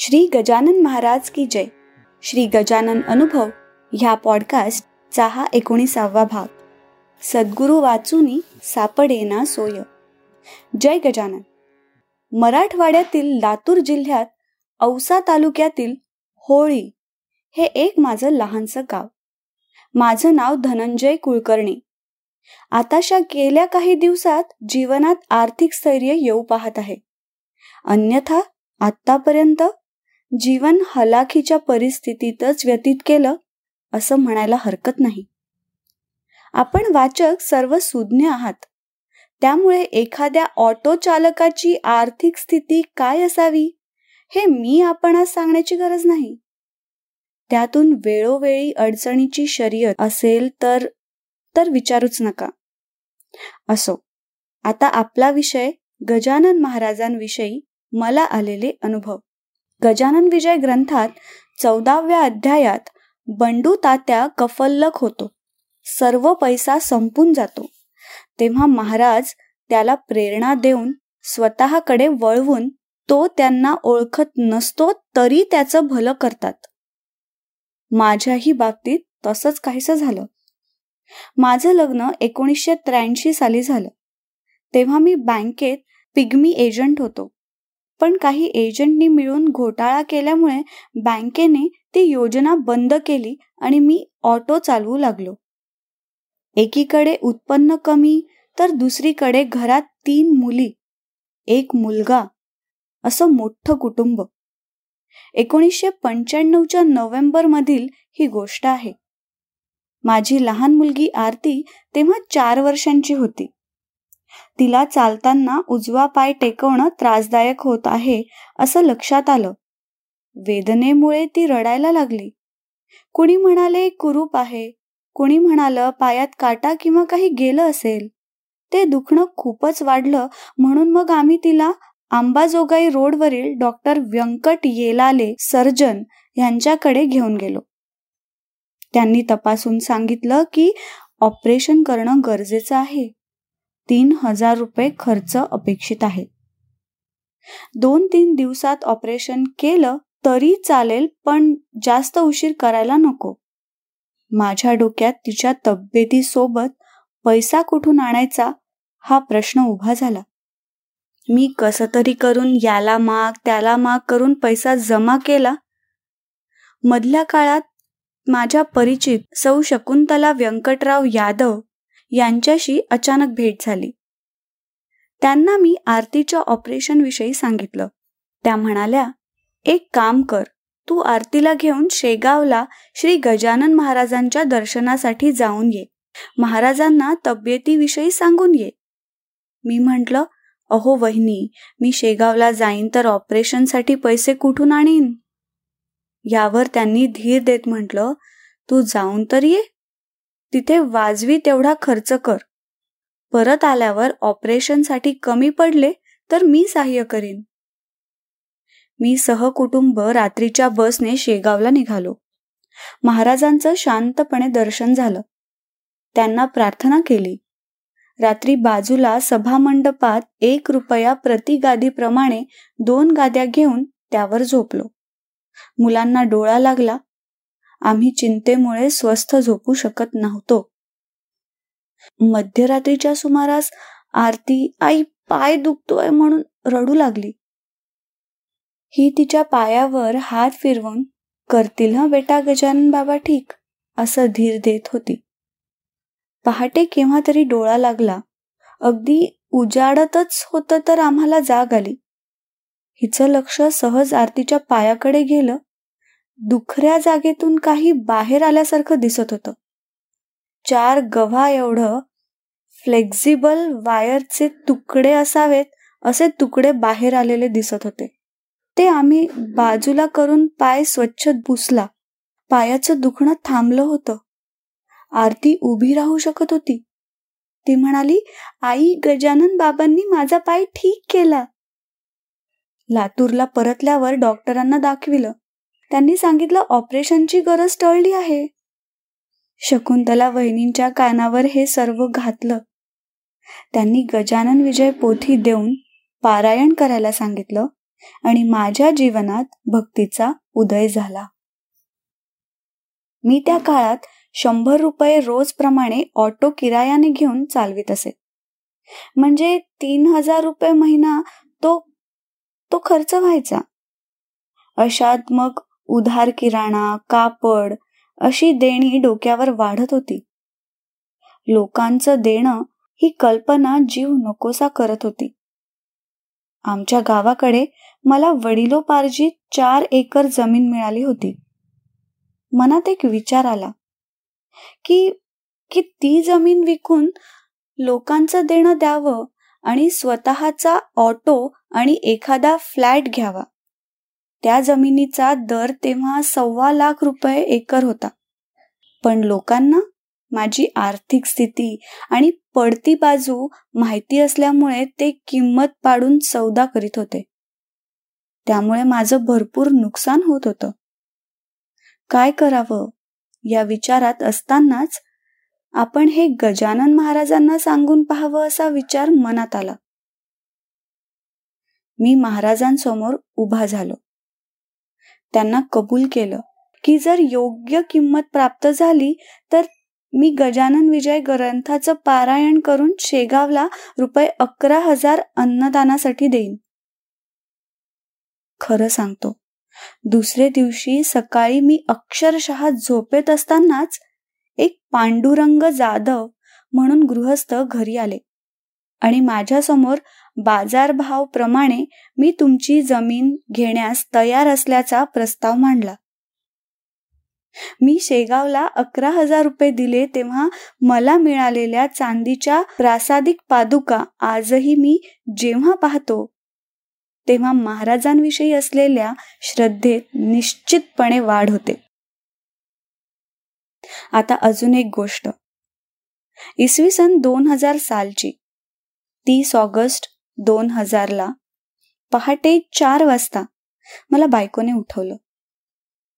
श्री गजानन महाराज की जय. श्री गजानन अनुभव ह्या पॉडकास्टचा हा एकोणीसावा भाग. सद्गुरू वाचुनी सापडेना सोय. जय गजानन. मराठवाड्यातील लातूर जिल्ह्यात औसा तालुक्यातील होळी हे एक माझं लहानसं गाव. माझं नाव धनंजय कुलकर्णी. आताशा गेल्या काही दिवसात जीवनात आर्थिक स्थैर्य येऊ पाहत आहे. अन्यथा आतापर्यंत जीवन हलाखीच्या परिस्थितीतच व्यतीत केलं असं म्हणायला हरकत नाही. आपण वाचक सर्व सुज्ञ आहात. त्यामुळे एखाद्या ऑटो चालकाची आर्थिक स्थिती काय असावी हे मी आपणास सांगण्याची गरज नाही. त्यातून वेळोवेळी अडचणीची शर्यत असेल तर तर विचारूच नका. असो आता आपला विषय गजानन महाराजांविषयी मला आलेले अनुभव. गजानन विजय ग्रंथात चौदाव्या अध्यायात बंडू तात्या कफल्लक होतो. सर्व पैसा संपून जातो. तेव्हा महाराज त्याला प्रेरणा देऊन स्वतःकडे वळवून तो त्यांना ओळखत नसतो तरी त्याचं भलं करतात. माझ्याही बाबतीत तसंच काहीसं झालं. माझं लग्न एकोणीसशे त्र्याऐंशी साली झालं. तेव्हा मी बँकेत पिग्मी एजंट होतो. पण काही एजंटनी मिळून घोटाळा केल्यामुळे बँकेने ती योजना बंद केली आणि मी ऑटो चालवू लागलो. एकीकडे उत्पन्न कमी तर दुसरीकडे घरात तीन मुली एक मुलगा असं मोठं कुटुंब. एकोणीसशे पंच्याण्णवच्या नोव्हेंबर मधील ही गोष्ट आहे. माझी लहान मुलगी आरती तेव्हा चार वर्षांची होती. तिला चालताना उजवा पाय टेकवणं त्रासदायक होत आहे असं लक्षात आलं. वेदनेमुळे ती रडायला लागली. कुणी म्हणाले कुरूप आहे. कुणी म्हणालं पायात काटा किंवा काही गेलं असेल. ते दुखणं खूपच वाढलं म्हणून मग आम्ही तिला आंबाजोगाई रोडवरील डॉक्टर व्यंकट येलाले सर्जन यांच्याकडे घेऊन गेलो. त्यांनी तपासून सांगितलं की ऑपरेशन करणं गरजेचं आहे. तीन हजार रुपये खर्च अपेक्षित आहे. दोन तीन दिवसात ऑपरेशन केलं तरी चालेल पण जास्त उशीर करायला नको. माझ्या डोक्यात तिच्या तब्येतीसोबत पैसा कुठून आणायचा हा प्रश्न उभा झाला. मी कस तरी करून याला माग त्याला माग करून पैसा जमा केला. मधल्या काळात माझ्या परिचित सौ शकुंतला व्यंकटराव यादव यांच्याशी अचानक भेट झाली. त्यांना मी आरतीच्या ऑपरेशनविषयी सांगितलं. त्या म्हणाल्या एक काम कर तू आरतीला घेऊन शेगावला श्री गजानन महाराजांच्या दर्शनासाठी जाऊन ये. महाराजांना तब्येतीविषयी सांगून ये. मी म्हटलं अहो वहिनी मी शेगावला जाईन तर ऑपरेशनसाठी पैसे कुठून आणीन? यावर त्यांनी धीर देत म्हटलं तू जाऊन तर ये. तिथे वाजवी तेवढा खर्च कर. परत आल्यावर ऑपरेशनसाठी कमी पडले तर मी सहाय्य करीन. मी सहकुटुंब रात्रीच्या बसने शेगावला निघालो. महाराजांचं शांतपणे दर्शन झालं. त्यांना प्रार्थना केली. रात्री बाजूला सभामंडपात एक रुपया प्रति गादीप्रमाणे दोन गाद्या घेऊन त्यावर झोपलो. मुलांना डोळा लागला. आम्ही चिंतेमुळे स्वस्थ झोपू शकत नव्हतो. मध्यरात्रीच्या सुमारास आरती आई पाय दुखतोय म्हणून रडू लागली. ही तिच्या पायावर हात फिरवून करतील हा बेटा गजानन बाबा ठीक असं धीर देत होती. पहाटे केव्हा तरी डोळा लागला. अगदी उजाडतच होतं तर आम्हाला जाग आली. हिचं लक्ष सहज आरतीच्या पायाकडे गेलं. दुखऱ्या जागेतून काही बाहेर आल्यासारखं दिसत होतं. चार गव्हा एवढं फ्लेक्झिबल वायरचे तुकडे असावेत असे तुकडे बाहेर आलेले दिसत होते. ते आम्ही बाजूला करून पाय स्वच्छ पुसला. पायाचं दुखणं थांबलं होतं. आरती उभी राहू शकत होती. ती म्हणाली आई गजानन बाबांनी माझा पाय ठीक केला. लातूरला परतल्यावर डॉक्टरांना दाखविलं. त्यांनी सांगितलं ऑपरेशनची गरज टळली आहे. शकुंतला वहिनींच्या कानावर हे सर्व घातलं. त्यांनी गजानन विजय पोथी देऊन पारायण करायला सांगितलं आणि माझ्या जीवनात भक्तीचा उदय झाला. मी त्या काळात शंभर रुपये रोज प्रमाणे ऑटो किरायाने घेऊन चालवित असे. म्हणजे तीन हजार रुपये महिना तो तो खर्च व्हायचा. अशात मग उधार किराणा कापड अशी देणी डोक्यावर वाढत होती. लोकांचं देणं ही कल्पना जीव नकोसा करत होती. आमच्या गावाकडे मला वडिलोपार्जित चार एकर जमीन मिळाली होती. मनात एक विचार आला की की ती जमीन विकून लोकांचं देणं द्यावं आणि स्वतःचा ऑटो आणि एखादा फ्लॅट घ्यावा. त्या जमिनीचा दर तेव्हा सव्वा लाख रुपये एकर होता. पण लोकांना माझी आर्थिक स्थिती आणि पडती बाजू माहिती असल्यामुळे ते किंमत पाडून सौदा करीत होते. त्यामुळे माझं भरपूर नुकसान होत होतं. काय करावं? या विचारात असतानाच आपण हे गजानन महाराजांना सांगून पाहावं असा विचार मनात आला. मी महाराजांसमोर उभा झालो. त्यांना कबूल केलं. की जर योग्य किंमत प्राप्त झाली तर मी गजानन विजय ग्रंथाचं पारायण करून शेगावला रुपये अकरा हजार अन्नदानासाठी देईन. खरं सांगतो दुसरे दिवशी सकाळी मी अक्षरशः झोपेत असतानाच एक पांडुरंग जाधव म्हणून गृहस्थ घरी आले आणि माझ्यासमोर बाजारभावप्रमाणे मी तुमची जमीन घेण्यास तयार असल्याचा प्रस्ताव मांडला. मी शेगावला अकरा हजार रुपये दिले तेव्हा मला मिळालेल्या चांदीच्या प्रासादिक पादुका आजही मी जेव्हा पाहतो तेव्हा महाराजांविषयी असलेल्या श्रद्धेत निश्चितपणे वाढ होते. आता अजून एक गोष्ट. इसवी सन दोन हजार सालची तीस ऑगस्ट दोन हजारला पहाटे चार वाजता मला बायकोने उठवलं.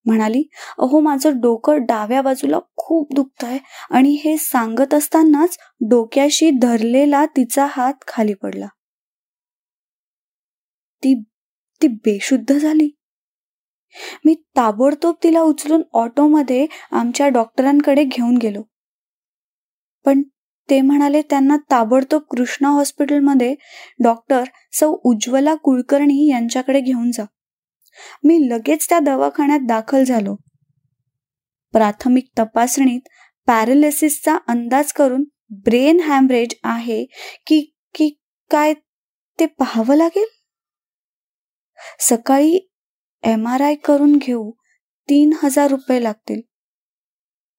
म्हणाली अहो माझं डोकं डाव्या बाजूला खूप दुखत आहे आणि हे सांगत असतानाच डोक्याशी धरलेला तिचा हात खाली पडला. ती ती बेशुद्ध झाली. मी ताबडतोब तिला उचलून ऑटोमध्ये आमच्या डॉक्टरांकडे घेऊन गेलो. पण ते म्हणाले त्यांना ताबडतोब कृष्णा हॉस्पिटलमध्ये डॉक्टर सौ उज्ज्वला कुलकर्णी यांच्याकडे घेऊन जा. मी लगेच त्या दवाखान्यात दाखल झालो. प्राथमिक तपासणीत पॅरालिसिसचा अंदाज करून ब्रेन हॅमरेज आहे की की काय ते पाहावं लागेल? सकाळी एम आर आय करून घेऊ तीन हजार रुपये लागतील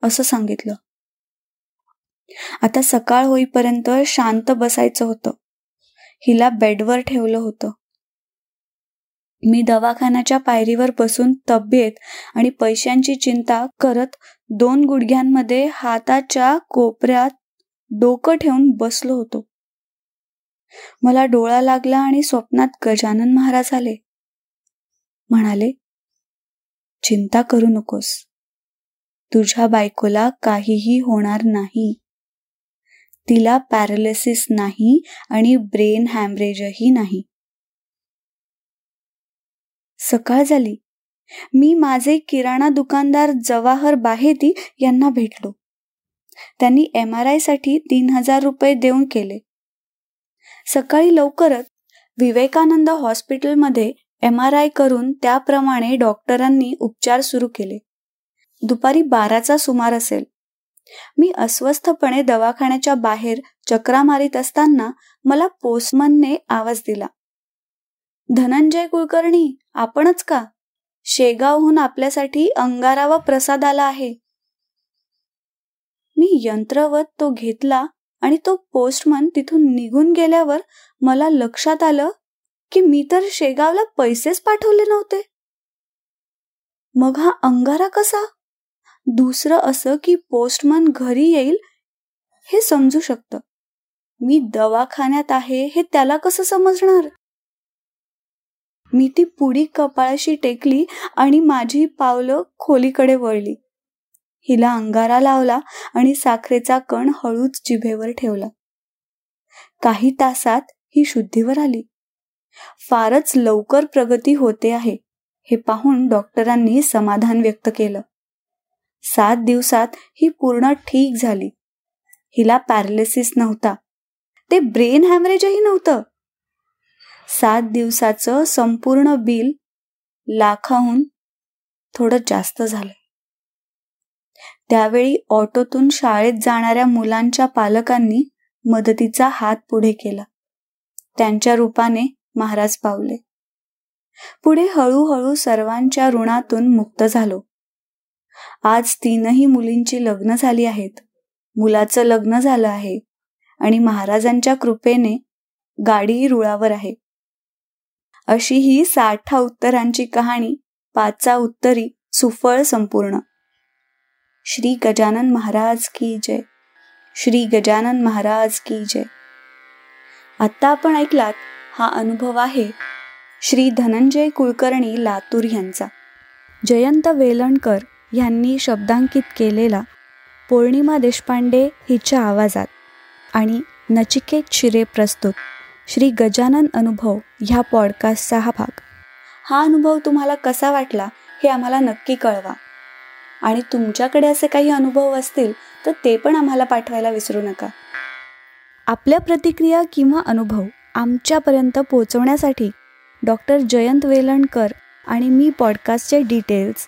असं सांगितलं. आता सकाळ होईपर्यंत शांत बसायचं होतं. हिला बेडवर ठेवलं होतं. मी दवाखान्याच्या पायरीवर बसून तब्येत आणि पैशांची चिंता करत दोन गुडघ्यांमध्ये हाताच्या कोपऱ्यात डोकं ठेवून बसलो होतो. मला डोळा लागला आणि स्वप्नात गजानन महाराज आले. म्हणाले चिंता करू नकोस. तुझ्या बायकोला काहीही होणार नाही. तिला पॅरालिसिस नाही आणि ब्रेन हॅमरेजही नाही. सकाळ झाली. मी माझे किराणा दुकानदार जवाहर बाहेती यांना भेटलो. त्यांनी एम आर आयसाठी तीन हजार रुपये देऊन केले. सकाळी लवकरच विवेकानंद हॉस्पिटलमध्ये एम आर आय करून त्याप्रमाणे डॉक्टरांनी उपचार सुरू केले. दुपारी बाराचा सुमार असेल. मी अस्वस्थपणे दवाखान्याच्या बाहेर चक्रा मारित असताना मला पोस्टमनने आवाज दिला. धनंजय कुलकर्णी आपणच का? शेगावहून आपल्यासाठी अंगारा व प्रसाद आला आहे. मी यंत्रवत तो घेतला आणि तो पोस्टमन तिथून निघून गेल्यावर मला लक्षात आलं की मी तर शेगावला पैसेच पाठवले नव्हते. मग हा अंगारा कसा? दुसरं असं की पोस्टमन घरी येईल हे समजू शकतं. मी दवाखान्यात आहे हे त्याला कसं समजणार? मी ती पुडी कपाळाशी टेकली आणि माझी पावलं खोलीकडे वळली. हिला अंगारा लावला आणि साखरेचा कण हळूच जिभेवर ठेवला. काही तासात ही शुद्धीवर आली. फारच लवकर प्रगती होते आहे हे पाहून डॉक्टरांनी समाधान व्यक्त केलं. सात दिवसात ही पूर्ण ठीक झाली. हिला पॅरालिसिस नव्हता. ते ब्रेन हॅमरेजही नव्हतं. सात दिवसाचं संपूर्ण बिल लाखाहून थोडं जास्त झालं. त्यावेळी ऑटोतून शाळेत जाणाऱ्या मुलांच्या पालकांनी मदतीचा हात पुढे केला. त्यांच्या रूपाने महाराज पावले. पुढे हळूहळू सर्वांच्या ऋणातून मुक्त झालो. आज तीनही मुलींची लग्न झाली आहेत. मुलाचं लग्न झालं आहे आणि महाराजांच्या कृपेने गाडी रुळावर आहे. अशी ही साठा उत्तरांची कहाणी पाचा उत्तरी सुफळ संपूर्ण. श्री गजानन महाराज की जय. श्री गजानन महाराज की जय. आता आपण ऐकलात हा अनुभव आहे श्री धनंजय कुलकर्णी लातूर यांचा. जयंत वेलणकर ह्यांनी शब्दांकित केलेला पौर्णिमा देशपांडे हिच्या आवाजात आणि नचिकेत शिरे प्रस्तुत श्री गजानन अनुभव ह्या पॉडकास्टचा हा भाग. हा अनुभव तुम्हाला कसा वाटला हे आम्हाला नक्की कळवा. आणि तुमच्याकडे असे काही अनुभव असतील तर ते पण आम्हाला पाठवायला विसरू नका. आपल्या प्रतिक्रिया किंवा अनुभव आमच्यापर्यंत पोहोचवण्यासाठी डॉक्टर जयंत वेलणकर आणि मी पॉडकास्टचे डिटेल्स